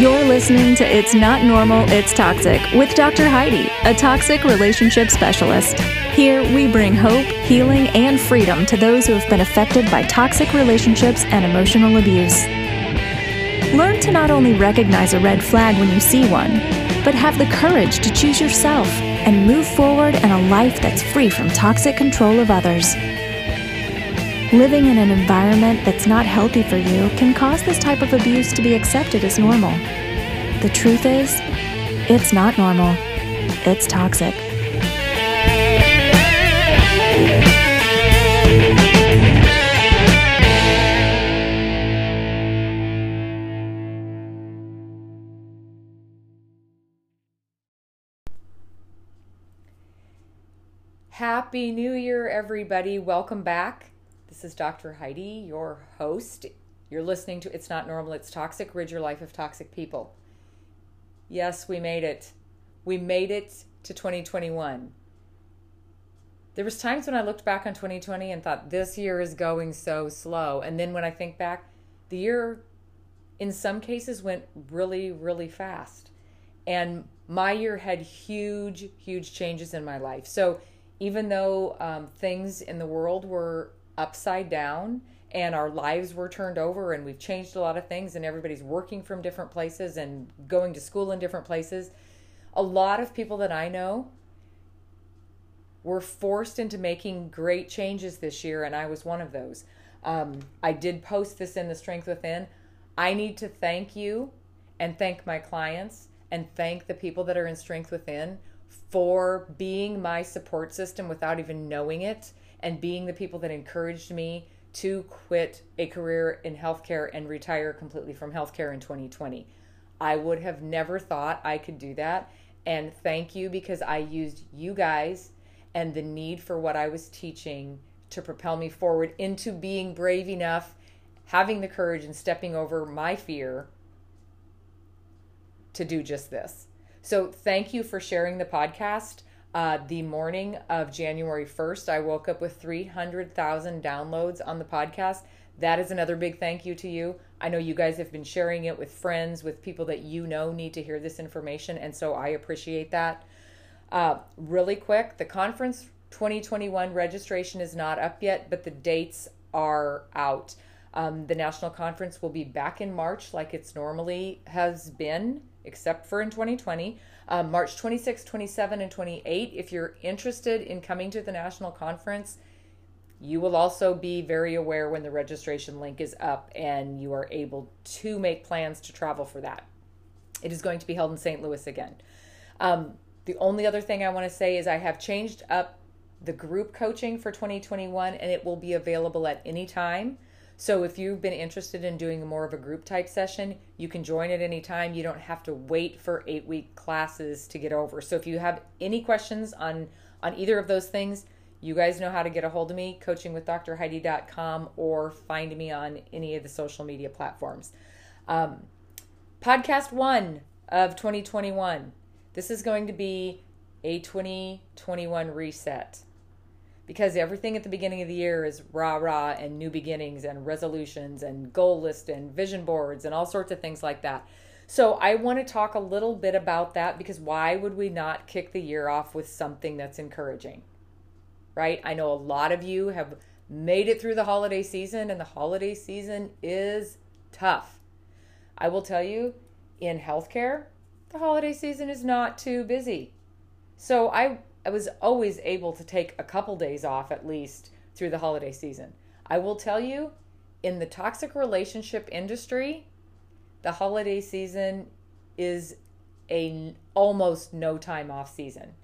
You're listening to It's Not Normal, It's Toxic with Dr. Heidi, a toxic relationship specialist. Here, we bring hope, healing, and freedom to those who have been affected by toxic relationships and emotional abuse. Learn to not only recognize a red flag when you see one, but have the courage to choose yourself and move forward in a life that's free from toxic control of others. Living in an environment that's not healthy for you can cause this type of abuse to be accepted as normal. The truth is, it's not normal, it's toxic. Happy New Year, everybody. Welcome back. This is Dr. Heidi, your host. You're listening to It's Not Normal, It's Toxic. Rid your life of toxic people. Yes, we made it. We made it to 2021. There was times when I looked back on 2020 and thought this year is going so slow. And then when I think back, the year in some cases went really, really fast. And my year had huge, huge changes in my life. So even though um, things in the world were upside down and our lives were turned over and we've changed a lot of things and everybody's working from different places and going to school in different places. A lot of people that i know were forced into making great changes this year and i was one of those. Um, i did post this in the strength within. I need to thank you and thank my clients and thank the people that are in strength within for being my support system without even knowing it and being the people that encouraged me to quit a career in healthcare and retire completely from healthcare in 2020. I would have never thought I could do that. And thank you because I used you guys and the need for what I was teaching to propel me forward into being brave enough, having the courage, and stepping over my fear to do just this. So, thank you for sharing the podcast. Uh, the morning of January 1st, I woke up with 300,000 downloads on the podcast. That is another big thank you to you. I know you guys have been sharing it with friends, with people that you know need to hear this information, and so I appreciate that. Uh, really quick, the conference 2021 registration is not up yet, but the dates are out. Um, the national conference will be back in March, like it's normally has been, except for in 2020 um, March 26, 27, and 28. If you're interested in coming to the national conference, you will also be very aware when the registration link is up and you are able to make plans to travel for that. It is going to be held in St. Louis again. Um, the only other thing I want to say is I have changed up the group coaching for 2021 and it will be available at any time. So if you've been interested in doing more of a group type session, you can join at any time. You don't have to wait for 8-week classes to get over. So if you have any questions on on either of those things, you guys know how to get a hold of me, coachingwithdrheidi.com or find me on any of the social media platforms. Um, podcast 1 of 2021. This is going to be a 2021 reset because everything at the beginning of the year is rah rah and new beginnings and resolutions and goal list and vision boards and all sorts of things like that. So I want to talk a little bit about that because why would we not kick the year off with something that's encouraging? Right? I know a lot of you have made it through the holiday season and the holiday season is tough. I will tell you in healthcare, the holiday season is not too busy. So I I was always able to take a couple days off at least through the holiday season. I will tell you, in the toxic relationship industry, the holiday season is a almost no time off season.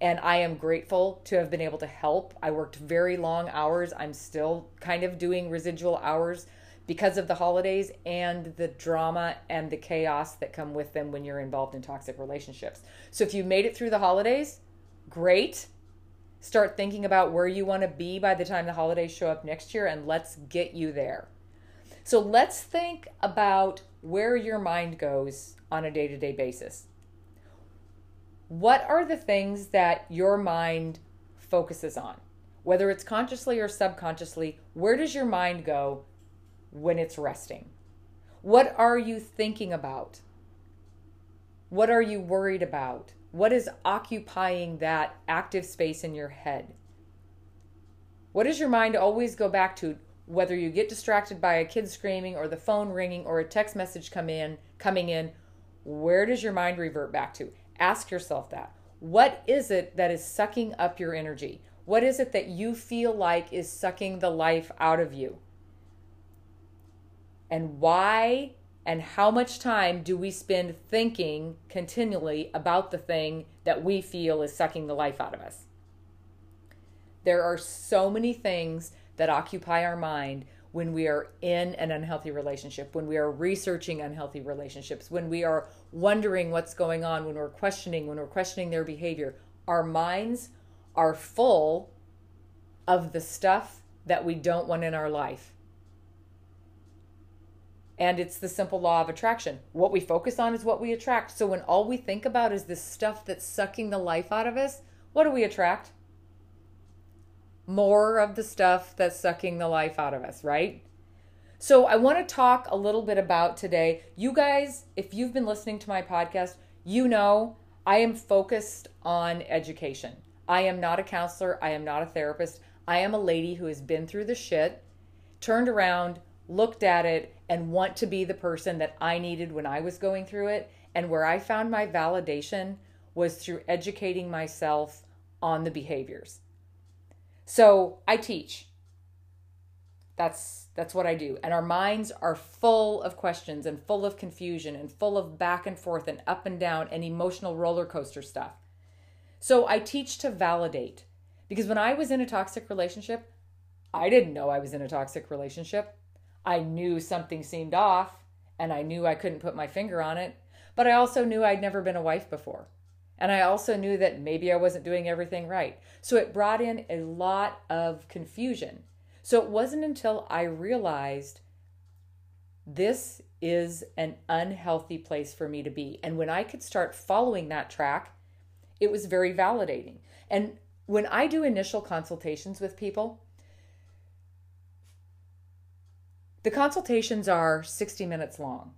And I am grateful to have been able to help. I worked very long hours. I'm still kind of doing residual hours because of the holidays and the drama and the chaos that come with them when you're involved in toxic relationships. So if you made it through the holidays, great. Start thinking about where you want to be by the time the holidays show up next year, and let's get you there. So let's think about where your mind goes on a day to day basis. What are the things that your mind focuses on? Whether it's consciously or subconsciously, where does your mind go when it's resting? What are you thinking about? What are you worried about? What is occupying that active space in your head? What does your mind always go back to? Whether you get distracted by a kid screaming or the phone ringing or a text message come in, coming in, where does your mind revert back to? Ask yourself that. What is it that is sucking up your energy? What is it that you feel like is sucking the life out of you? And why and how much time do we spend thinking continually about the thing that we feel is sucking the life out of us? There are so many things that occupy our mind when we are in an unhealthy relationship, when we are researching unhealthy relationships, when we are wondering what's going on, when we're questioning, when we're questioning their behavior. Our minds are full of the stuff that we don't want in our life. And it's the simple law of attraction. What we focus on is what we attract. So when all we think about is this stuff that's sucking the life out of us, what do we attract? more of the stuff that's sucking the life out of us, right? So, I want to talk a little bit about today. You guys, if you've been listening to my podcast, you know I am focused on education. I am not a counselor, I am not a therapist. I am a lady who has been through the shit, turned around, looked at it, and want to be the person that I needed when I was going through it. And where I found my validation was through educating myself on the behaviors. So I teach. That's that's what I do. And our minds are full of questions and full of confusion and full of back and forth and up and down and emotional roller coaster stuff. So I teach to validate. Because when I was in a toxic relationship, I didn't know I was in a toxic relationship. I knew something seemed off and I knew I couldn't put my finger on it, but I also knew I'd never been a wife before. And I also knew that maybe I wasn't doing everything right. So it brought in a lot of confusion. So it wasn't until I realized this is an unhealthy place for me to be. And when I could start following that track, it was very validating. And when I do initial consultations with people, the consultations are 60 minutes long.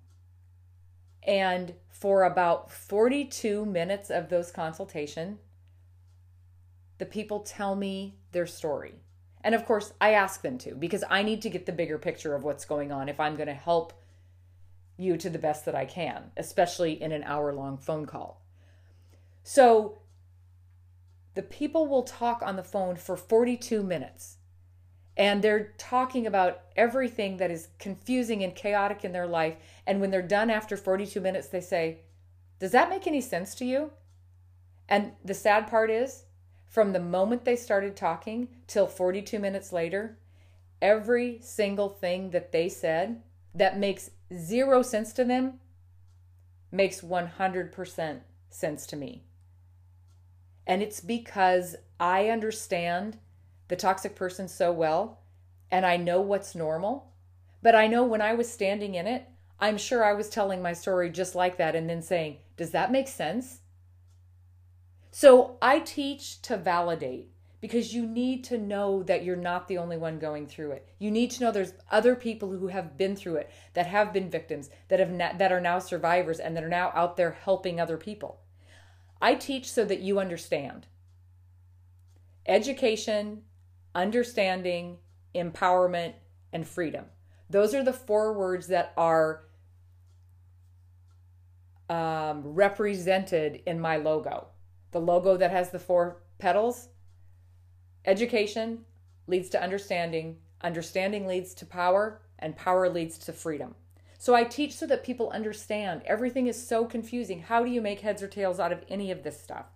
And for about 42 minutes of those consultation, the people tell me their story. And of course, I ask them to because I need to get the bigger picture of what's going on if I'm going to help you to the best that I can, especially in an hour long phone call. So the people will talk on the phone for 42 minutes and they're talking about everything that is confusing and chaotic in their life. And when they're done after 42 minutes, they say, Does that make any sense to you? And the sad part is, from the moment they started talking till 42 minutes later, every single thing that they said that makes zero sense to them makes 100% sense to me. And it's because I understand the toxic person so well and I know what's normal. But I know when I was standing in it, I'm sure I was telling my story just like that and then saying, Does that make sense? So I teach to validate because you need to know that you're not the only one going through it. You need to know there's other people who have been through it, that have been victims, that have that are now survivors and that are now out there helping other people. I teach so that you understand. Education understanding, empowerment, and freedom. Those are the four words that are um, represented in my logo. The logo that has the four petals education leads to understanding, understanding leads to power, and power leads to freedom. So I teach so that people understand. Everything is so confusing. How do you make heads or tails out of any of this stuff?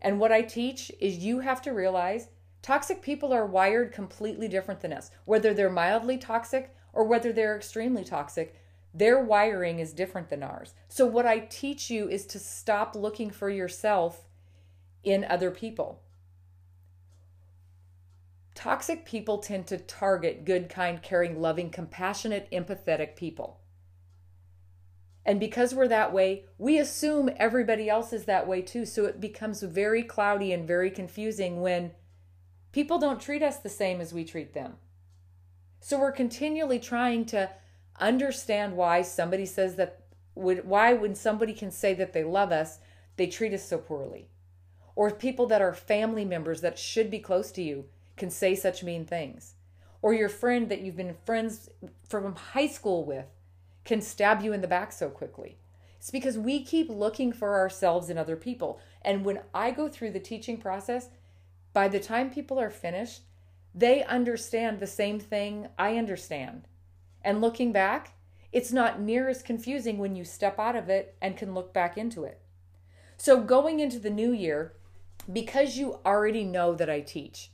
And what I teach is you have to realize Toxic people are wired completely different than us. Whether they're mildly toxic or whether they're extremely toxic, their wiring is different than ours. So, what I teach you is to stop looking for yourself in other people. Toxic people tend to target good, kind, caring, loving, compassionate, empathetic people. And because we're that way, we assume everybody else is that way too. So it becomes very cloudy and very confusing when People don't treat us the same as we treat them. So we're continually trying to understand why somebody says that why when somebody can say that they love us, they treat us so poorly. Or people that are family members that should be close to you can say such mean things. Or your friend that you've been friends from high school with can stab you in the back so quickly. It's because we keep looking for ourselves in other people. And when I go through the teaching process, by the time people are finished, they understand the same thing I understand. And looking back, it's not near as confusing when you step out of it and can look back into it. So, going into the new year, because you already know that I teach,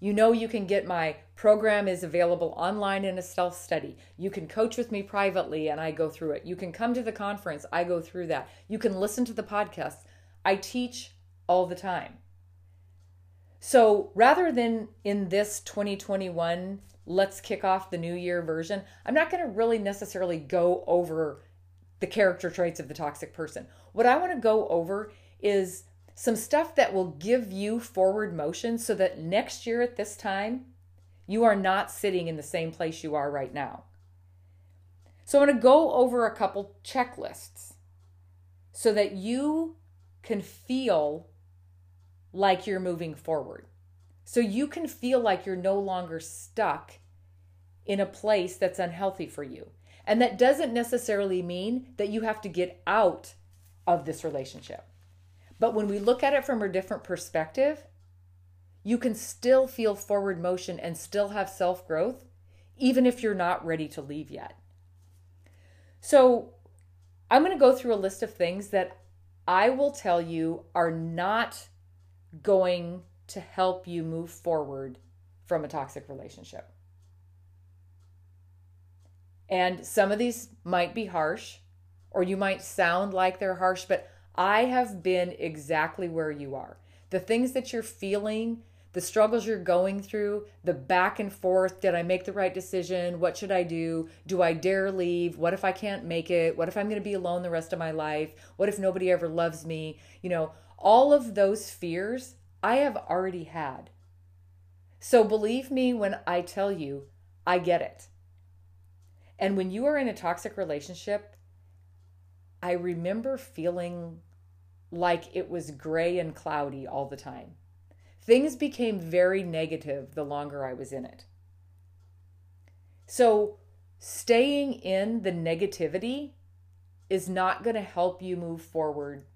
you know you can get my program is available online in a self study. You can coach with me privately and I go through it. You can come to the conference, I go through that. You can listen to the podcast. I teach all the time. So rather than in this 2021, let's kick off the new year version, I'm not going to really necessarily go over the character traits of the toxic person. What I want to go over is some stuff that will give you forward motion so that next year at this time, you are not sitting in the same place you are right now. So I'm going to go over a couple checklists so that you can feel like you're moving forward. So you can feel like you're no longer stuck in a place that's unhealthy for you. And that doesn't necessarily mean that you have to get out of this relationship. But when we look at it from a different perspective, you can still feel forward motion and still have self growth, even if you're not ready to leave yet. So, I'm going to go through a list of things that I will tell you are not going to help you move forward from a toxic relationship. And some of these might be harsh, or you might sound like they're harsh, but I have been exactly where you are. The things that you're feeling, the struggles you're going through, the back and forth did I make the right decision? What should I do? Do I dare leave? What if I can't make it? What if I'm going to be alone the rest of my life? What if nobody ever loves me? You know, all of those fears I have already had. So believe me when I tell you, I get it. And when you are in a toxic relationship, I remember feeling like it was gray and cloudy all the time. Things became very negative the longer I was in it. So, staying in the negativity is not going to help you move forward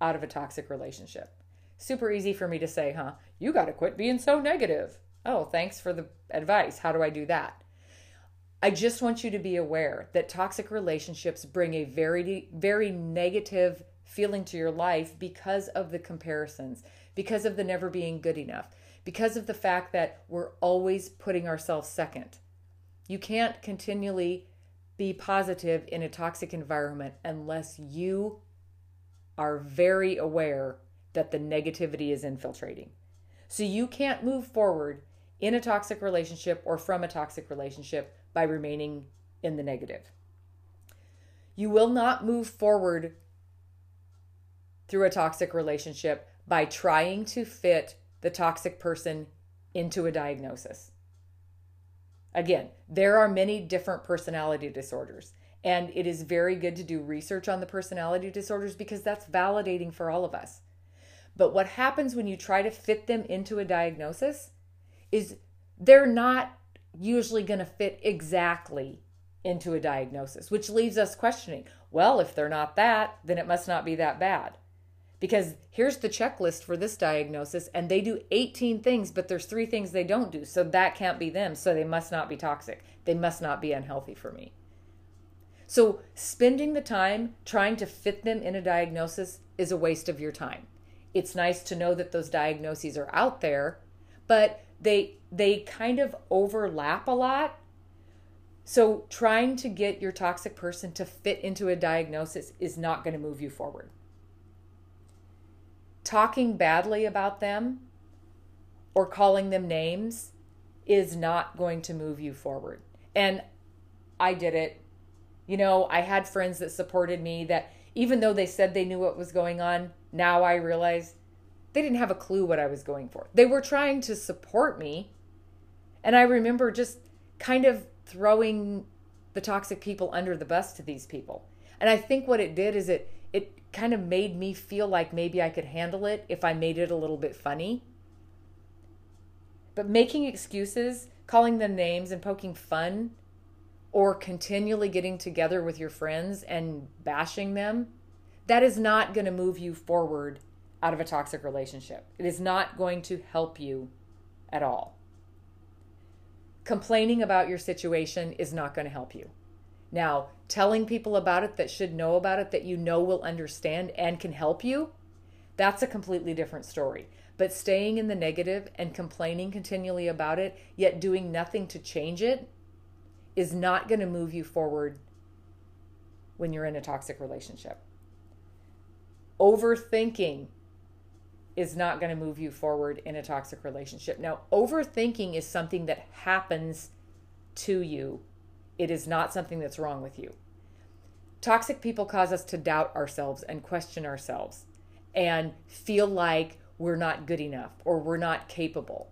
out of a toxic relationship. Super easy for me to say, huh? You got to quit being so negative. Oh, thanks for the advice. How do I do that? I just want you to be aware that toxic relationships bring a very, very negative feeling to your life because of the comparisons, because of the never being good enough, because of the fact that we're always putting ourselves second. You can't continually be positive in a toxic environment unless you are very aware that the negativity is infiltrating. So you can't move forward in a toxic relationship or from a toxic relationship by remaining in the negative. You will not move forward through a toxic relationship by trying to fit the toxic person into a diagnosis. Again, there are many different personality disorders, and it is very good to do research on the personality disorders because that's validating for all of us. But what happens when you try to fit them into a diagnosis is they're not usually going to fit exactly into a diagnosis, which leaves us questioning well, if they're not that, then it must not be that bad. Because here's the checklist for this diagnosis, and they do 18 things, but there's three things they don't do. So that can't be them. So they must not be toxic. They must not be unhealthy for me. So spending the time trying to fit them in a diagnosis is a waste of your time it's nice to know that those diagnoses are out there, but they they kind of overlap a lot. So trying to get your toxic person to fit into a diagnosis is not going to move you forward. Talking badly about them or calling them names is not going to move you forward. And I did it. You know, I had friends that supported me that even though they said they knew what was going on, now I realize they didn't have a clue what I was going for. They were trying to support me. And I remember just kind of throwing the toxic people under the bus to these people. And I think what it did is it it kind of made me feel like maybe I could handle it if I made it a little bit funny. But making excuses, calling them names and poking fun or continually getting together with your friends and bashing them, that is not going to move you forward out of a toxic relationship. It is not going to help you at all. Complaining about your situation is not going to help you. Now, telling people about it that should know about it, that you know will understand and can help you, that's a completely different story. But staying in the negative and complaining continually about it, yet doing nothing to change it, is not going to move you forward when you're in a toxic relationship. Overthinking is not going to move you forward in a toxic relationship. Now, overthinking is something that happens to you, it is not something that's wrong with you. Toxic people cause us to doubt ourselves and question ourselves and feel like we're not good enough or we're not capable.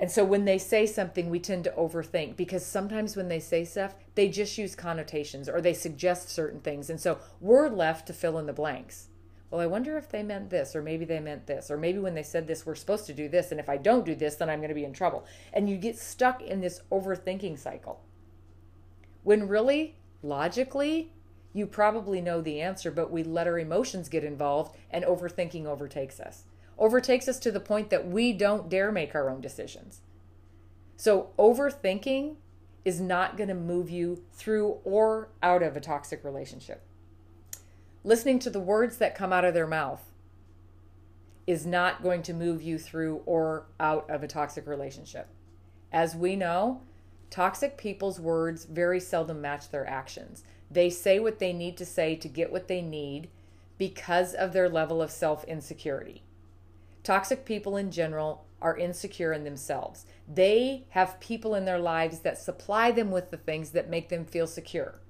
And so when they say something, we tend to overthink because sometimes when they say stuff, they just use connotations or they suggest certain things. And so we're left to fill in the blanks. Well, I wonder if they meant this, or maybe they meant this, or maybe when they said this, we're supposed to do this. And if I don't do this, then I'm going to be in trouble. And you get stuck in this overthinking cycle. When really, logically, you probably know the answer, but we let our emotions get involved and overthinking overtakes us overtakes us to the point that we don't dare make our own decisions. So, overthinking is not going to move you through or out of a toxic relationship. Listening to the words that come out of their mouth is not going to move you through or out of a toxic relationship. As we know, toxic people's words very seldom match their actions. They say what they need to say to get what they need because of their level of self insecurity. Toxic people in general are insecure in themselves. They have people in their lives that supply them with the things that make them feel secure.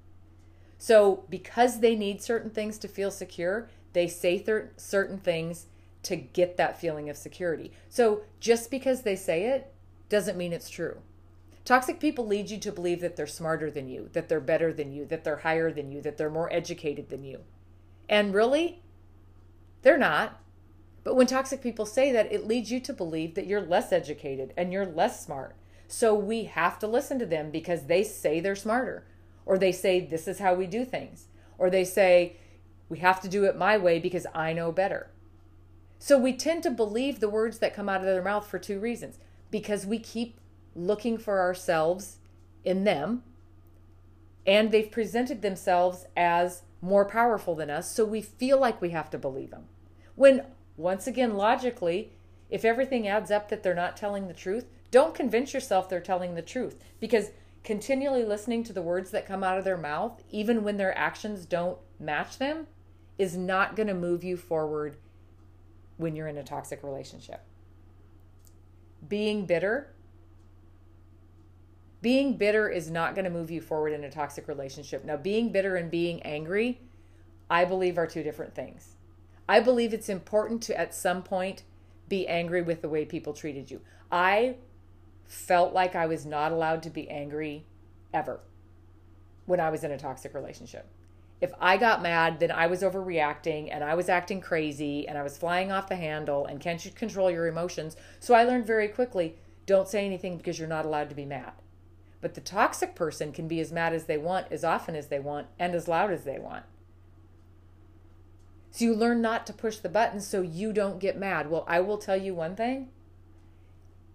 So, because they need certain things to feel secure, they say certain things to get that feeling of security. So, just because they say it doesn't mean it's true. Toxic people lead you to believe that they're smarter than you, that they're better than you, that they're higher than you, that they're more educated than you. And really, they're not. But when toxic people say that, it leads you to believe that you're less educated and you're less smart. So we have to listen to them because they say they're smarter, or they say this is how we do things, or they say we have to do it my way because I know better. So we tend to believe the words that come out of their mouth for two reasons because we keep looking for ourselves in them, and they've presented themselves as more powerful than us, so we feel like we have to believe them. When once again, logically, if everything adds up that they're not telling the truth, don't convince yourself they're telling the truth because continually listening to the words that come out of their mouth, even when their actions don't match them, is not going to move you forward when you're in a toxic relationship. Being bitter, being bitter is not going to move you forward in a toxic relationship. Now, being bitter and being angry, I believe, are two different things. I believe it's important to, at some point, be angry with the way people treated you. I felt like I was not allowed to be angry ever when I was in a toxic relationship. If I got mad, then I was overreacting and I was acting crazy and I was flying off the handle and can't you control your emotions? So I learned very quickly don't say anything because you're not allowed to be mad. But the toxic person can be as mad as they want, as often as they want, and as loud as they want. So you learn not to push the button so you don't get mad. Well, I will tell you one thing.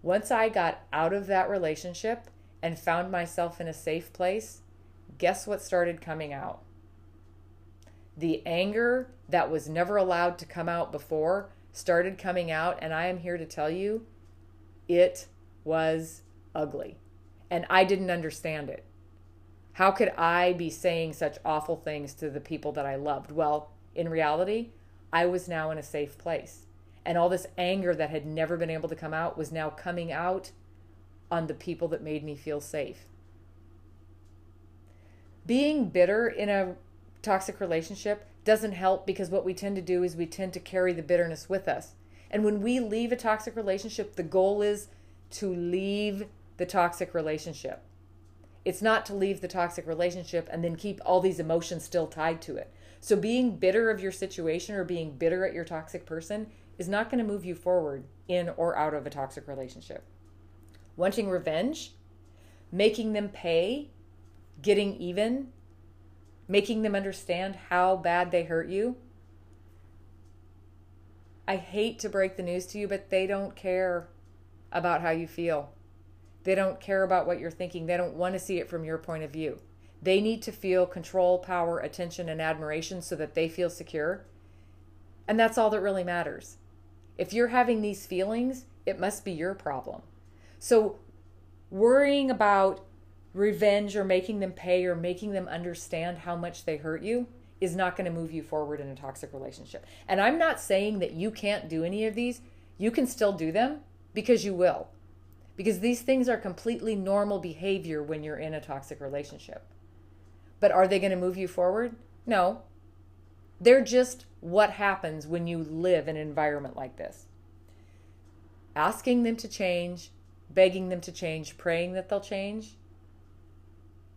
Once I got out of that relationship and found myself in a safe place, guess what started coming out? The anger that was never allowed to come out before started coming out, and I am here to tell you it was ugly. And I didn't understand it. How could I be saying such awful things to the people that I loved? Well, in reality, I was now in a safe place. And all this anger that had never been able to come out was now coming out on the people that made me feel safe. Being bitter in a toxic relationship doesn't help because what we tend to do is we tend to carry the bitterness with us. And when we leave a toxic relationship, the goal is to leave the toxic relationship. It's not to leave the toxic relationship and then keep all these emotions still tied to it. So being bitter of your situation or being bitter at your toxic person is not going to move you forward in or out of a toxic relationship. Wanting revenge, making them pay, getting even, making them understand how bad they hurt you. I hate to break the news to you, but they don't care about how you feel. They don't care about what you're thinking. They don't want to see it from your point of view. They need to feel control, power, attention, and admiration so that they feel secure. And that's all that really matters. If you're having these feelings, it must be your problem. So, worrying about revenge or making them pay or making them understand how much they hurt you is not going to move you forward in a toxic relationship. And I'm not saying that you can't do any of these. You can still do them because you will. Because these things are completely normal behavior when you're in a toxic relationship. But are they going to move you forward? No. They're just what happens when you live in an environment like this. Asking them to change, begging them to change, praying that they'll change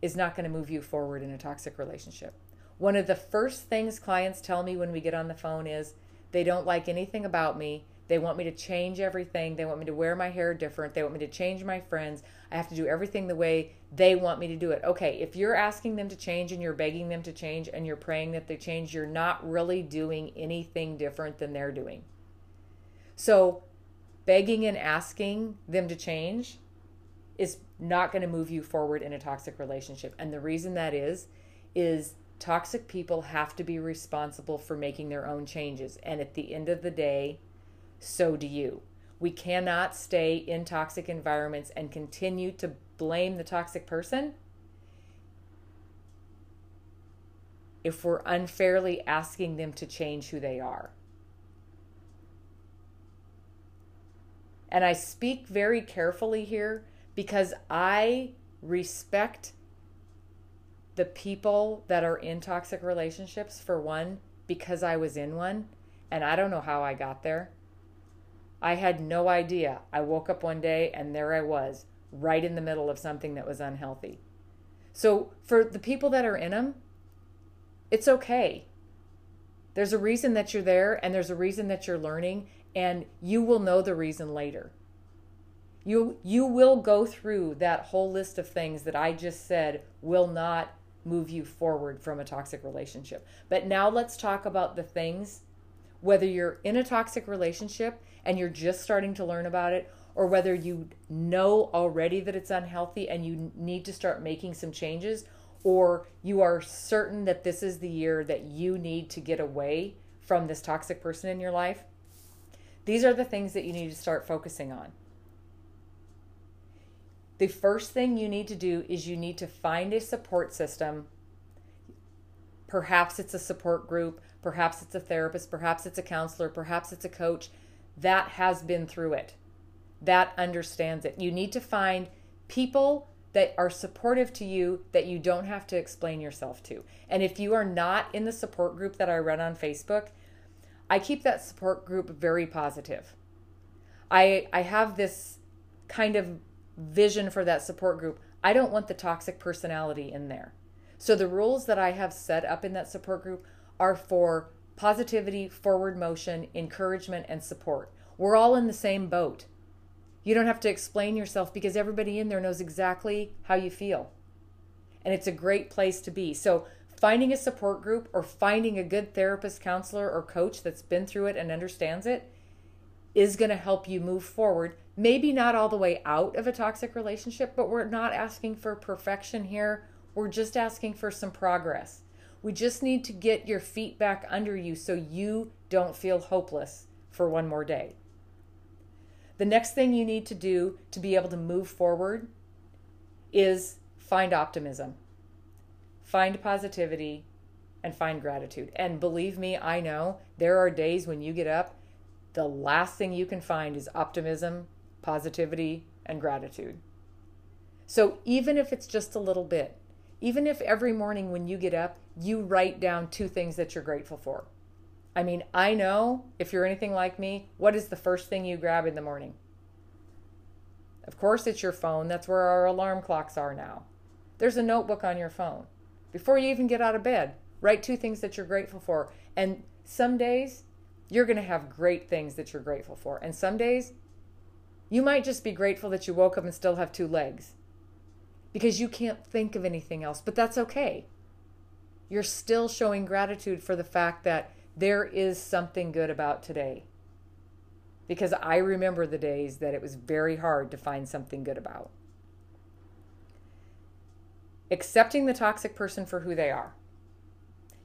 is not going to move you forward in a toxic relationship. One of the first things clients tell me when we get on the phone is they don't like anything about me. They want me to change everything. They want me to wear my hair different. They want me to change my friends. I have to do everything the way they want me to do it. Okay, if you're asking them to change and you're begging them to change and you're praying that they change, you're not really doing anything different than they're doing. So, begging and asking them to change is not going to move you forward in a toxic relationship. And the reason that is, is toxic people have to be responsible for making their own changes. And at the end of the day, so do you. We cannot stay in toxic environments and continue to blame the toxic person if we're unfairly asking them to change who they are. And I speak very carefully here because I respect the people that are in toxic relationships, for one, because I was in one and I don't know how I got there. I had no idea. I woke up one day and there I was, right in the middle of something that was unhealthy. So, for the people that are in them, it's okay. There's a reason that you're there and there's a reason that you're learning, and you will know the reason later. You, you will go through that whole list of things that I just said will not move you forward from a toxic relationship. But now let's talk about the things, whether you're in a toxic relationship and you're just starting to learn about it, or whether you know already that it's unhealthy and you need to start making some changes, or you are certain that this is the year that you need to get away from this toxic person in your life. These are the things that you need to start focusing on. The first thing you need to do is you need to find a support system. Perhaps it's a support group, perhaps it's a therapist, perhaps it's a counselor, perhaps it's a coach that has been through it, that understands it. You need to find people that are supportive to you that you don't have to explain yourself to. And if you are not in the support group that I run on Facebook, I keep that support group very positive. I I have this kind of vision for that support group. I don't want the toxic personality in there. So the rules that I have set up in that support group are for positivity, forward motion, encouragement, and support. We're all in the same boat. You don't have to explain yourself because everybody in there knows exactly how you feel. And it's a great place to be. So, finding a support group or finding a good therapist, counselor, or coach that's been through it and understands it is going to help you move forward. Maybe not all the way out of a toxic relationship, but we're not asking for perfection here. We're just asking for some progress. We just need to get your feet back under you so you don't feel hopeless for one more day. The next thing you need to do to be able to move forward is find optimism, find positivity, and find gratitude. And believe me, I know there are days when you get up, the last thing you can find is optimism, positivity, and gratitude. So even if it's just a little bit, even if every morning when you get up, you write down two things that you're grateful for. I mean, I know if you're anything like me, what is the first thing you grab in the morning? Of course, it's your phone. That's where our alarm clocks are now. There's a notebook on your phone. Before you even get out of bed, write two things that you're grateful for. And some days you're going to have great things that you're grateful for. And some days you might just be grateful that you woke up and still have two legs because you can't think of anything else, but that's okay. You're still showing gratitude for the fact that there is something good about today. Because I remember the days that it was very hard to find something good about. Accepting the toxic person for who they are.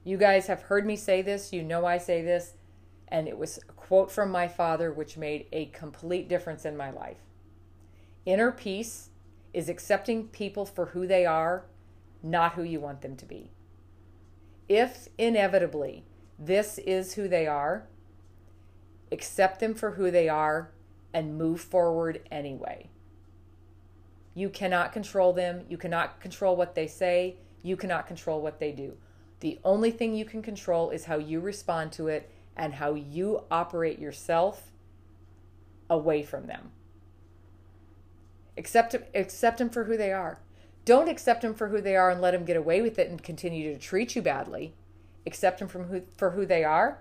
You guys have heard me say this, you know I say this, and it was a quote from my father which made a complete difference in my life. Inner peace is accepting people for who they are, not who you want them to be. If inevitably this is who they are, accept them for who they are and move forward anyway. You cannot control them. You cannot control what they say. You cannot control what they do. The only thing you can control is how you respond to it and how you operate yourself away from them. Accept, accept them for who they are. Don't accept them for who they are and let them get away with it and continue to treat you badly. Accept them from who, for who they are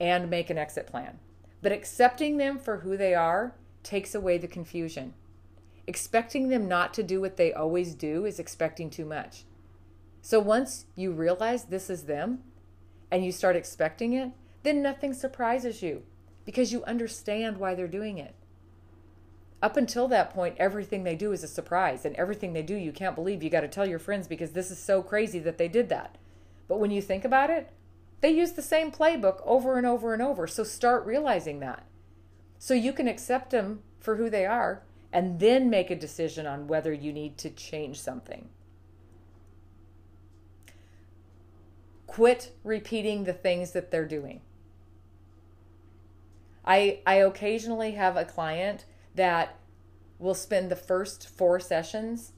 and make an exit plan. But accepting them for who they are takes away the confusion. Expecting them not to do what they always do is expecting too much. So once you realize this is them and you start expecting it, then nothing surprises you because you understand why they're doing it. Up until that point, everything they do is a surprise, and everything they do, you can't believe. You got to tell your friends because this is so crazy that they did that. But when you think about it, they use the same playbook over and over and over. So start realizing that. So you can accept them for who they are and then make a decision on whether you need to change something. Quit repeating the things that they're doing. I I occasionally have a client that will spend the first four sessions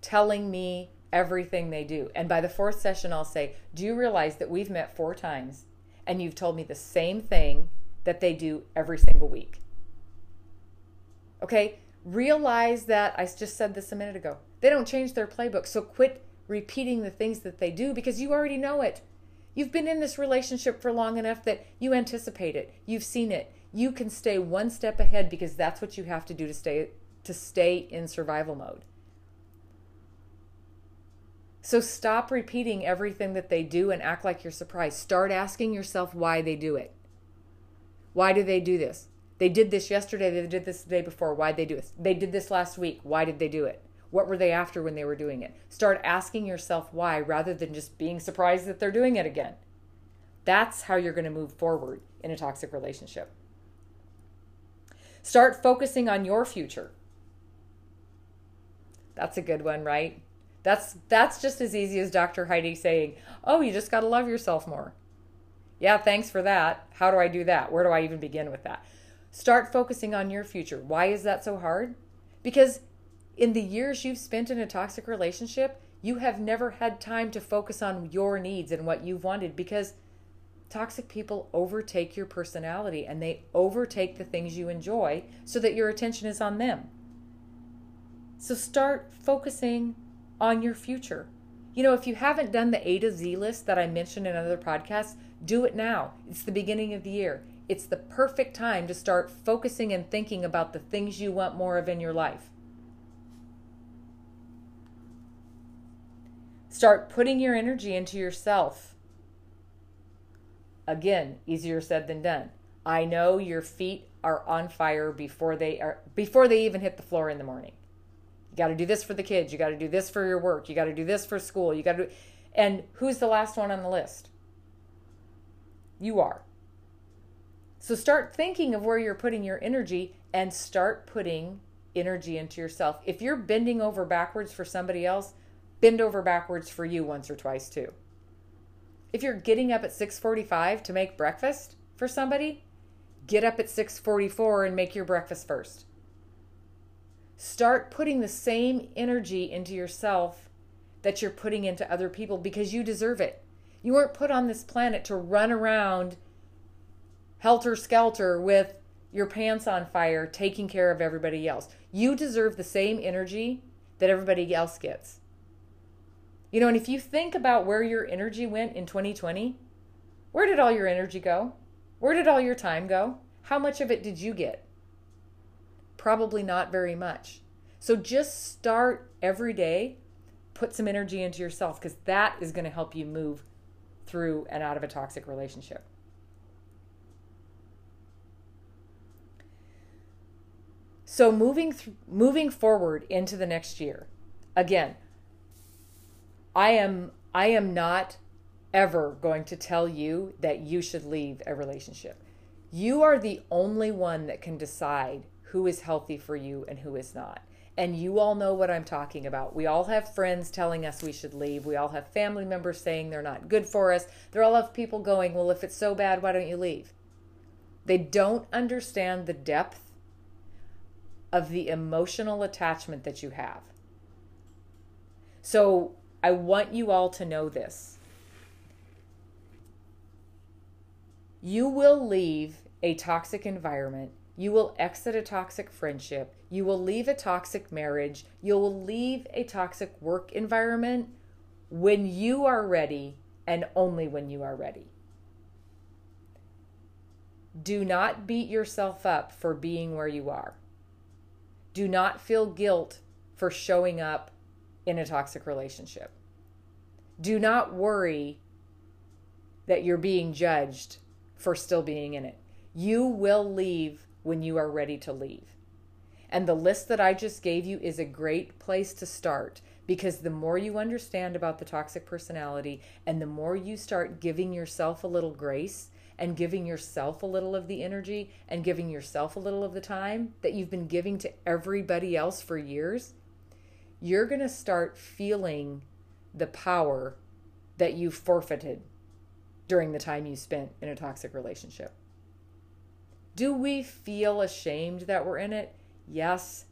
telling me everything they do. And by the fourth session, I'll say, Do you realize that we've met four times and you've told me the same thing that they do every single week? Okay, realize that I just said this a minute ago. They don't change their playbook. So quit repeating the things that they do because you already know it. You've been in this relationship for long enough that you anticipate it. You've seen it. You can stay one step ahead because that's what you have to do to stay to stay in survival mode. So stop repeating everything that they do and act like you're surprised. Start asking yourself why they do it. Why do they do this? They did this yesterday, they did this the day before. Why did they do this? They did this last week. Why did they do it? What were they after when they were doing it? Start asking yourself why rather than just being surprised that they're doing it again. That's how you're going to move forward in a toxic relationship. Start focusing on your future. That's a good one, right? That's that's just as easy as Dr. Heidi saying, "Oh, you just got to love yourself more." Yeah, thanks for that. How do I do that? Where do I even begin with that? Start focusing on your future. Why is that so hard? Because in the years you've spent in a toxic relationship, you have never had time to focus on your needs and what you've wanted because toxic people overtake your personality and they overtake the things you enjoy so that your attention is on them. So start focusing on your future. You know, if you haven't done the A to Z list that I mentioned in other podcasts, do it now. It's the beginning of the year. It's the perfect time to start focusing and thinking about the things you want more of in your life. Start putting your energy into yourself. Again, easier said than done. I know your feet are on fire before they are before they even hit the floor in the morning. You got to do this for the kids, you got to do this for your work, you got to do this for school, you got to and who's the last one on the list? You are. So start thinking of where you're putting your energy and start putting energy into yourself. If you're bending over backwards for somebody else, bend over backwards for you once or twice too. If you're getting up at 6:45 to make breakfast for somebody, get up at 6:44 and make your breakfast first. Start putting the same energy into yourself that you're putting into other people because you deserve it. You weren't put on this planet to run around helter skelter with your pants on fire taking care of everybody else. You deserve the same energy that everybody else gets. You know, and if you think about where your energy went in 2020, where did all your energy go? Where did all your time go? How much of it did you get? Probably not very much. So just start every day, put some energy into yourself because that is going to help you move through and out of a toxic relationship. So moving th- moving forward into the next year. Again, I am I am not ever going to tell you that you should leave a relationship. You are the only one that can decide who is healthy for you and who is not. And you all know what I'm talking about. We all have friends telling us we should leave. We all have family members saying they're not good for us. There all have people going, Well, if it's so bad, why don't you leave? They don't understand the depth of the emotional attachment that you have. So I want you all to know this. You will leave a toxic environment. You will exit a toxic friendship. You will leave a toxic marriage. You will leave a toxic work environment when you are ready and only when you are ready. Do not beat yourself up for being where you are. Do not feel guilt for showing up in a toxic relationship. Do not worry that you're being judged for still being in it. You will leave when you are ready to leave. And the list that I just gave you is a great place to start because the more you understand about the toxic personality and the more you start giving yourself a little grace and giving yourself a little of the energy and giving yourself a little of the time that you've been giving to everybody else for years, you're going to start feeling the power that you forfeited during the time you spent in a toxic relationship. Do we feel ashamed that we're in it? Yes.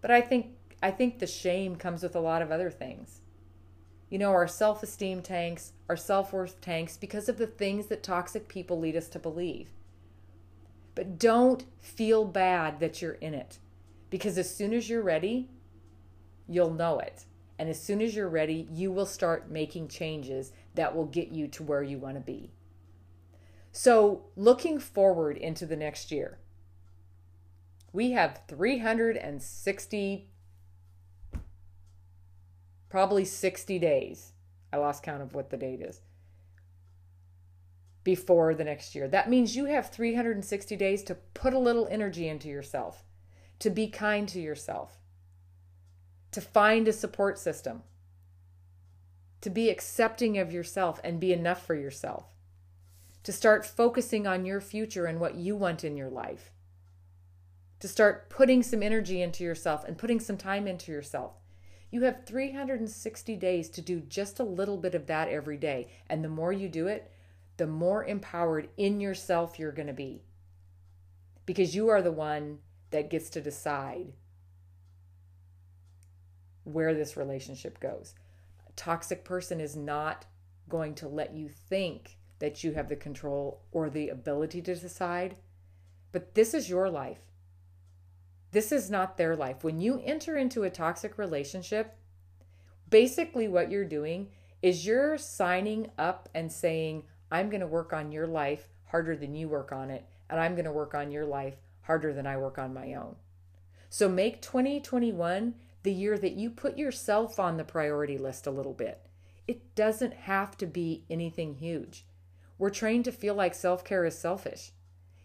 But I think I think the shame comes with a lot of other things. You know, our self-esteem tanks, our self-worth tanks because of the things that toxic people lead us to believe. But don't feel bad that you're in it. Because as soon as you're ready, you'll know it. And as soon as you're ready, you will start making changes that will get you to where you want to be. So, looking forward into the next year, we have 360, probably 60 days. I lost count of what the date is before the next year. That means you have 360 days to put a little energy into yourself, to be kind to yourself, to find a support system, to be accepting of yourself and be enough for yourself, to start focusing on your future and what you want in your life, to start putting some energy into yourself and putting some time into yourself. You have 360 days to do just a little bit of that every day. And the more you do it, the more empowered in yourself you're going to be. Because you are the one that gets to decide where this relationship goes. A toxic person is not going to let you think that you have the control or the ability to decide, but this is your life. This is not their life. When you enter into a toxic relationship, basically what you're doing is you're signing up and saying, I'm going to work on your life harder than you work on it, and I'm going to work on your life harder than I work on my own. So make 2021 the year that you put yourself on the priority list a little bit. It doesn't have to be anything huge. We're trained to feel like self care is selfish.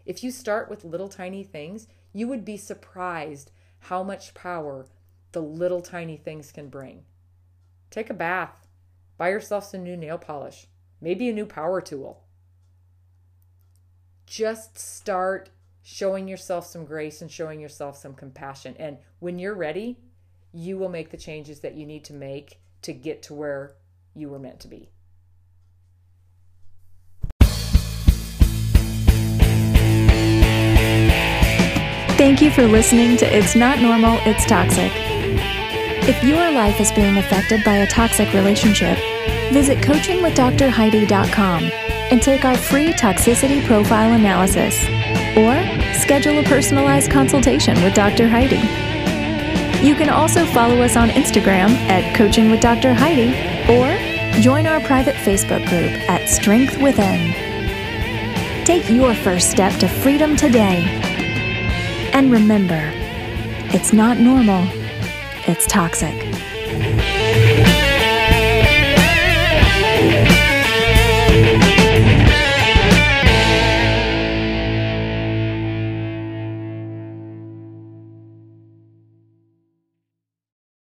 If you start with little tiny things, you would be surprised how much power the little tiny things can bring. Take a bath, buy yourself some new nail polish, maybe a new power tool. Just start showing yourself some grace and showing yourself some compassion. And when you're ready, you will make the changes that you need to make to get to where you were meant to be. Thank you for listening to It's Not Normal, It's Toxic. If your life is being affected by a toxic relationship, visit coachingwithdrheidi.com and take our free toxicity profile analysis or schedule a personalized consultation with Dr. Heidi. You can also follow us on Instagram at Coaching with Dr. Heidi or join our private Facebook group at Strength Within. Take your first step to freedom today. And remember, it's not normal, it's toxic.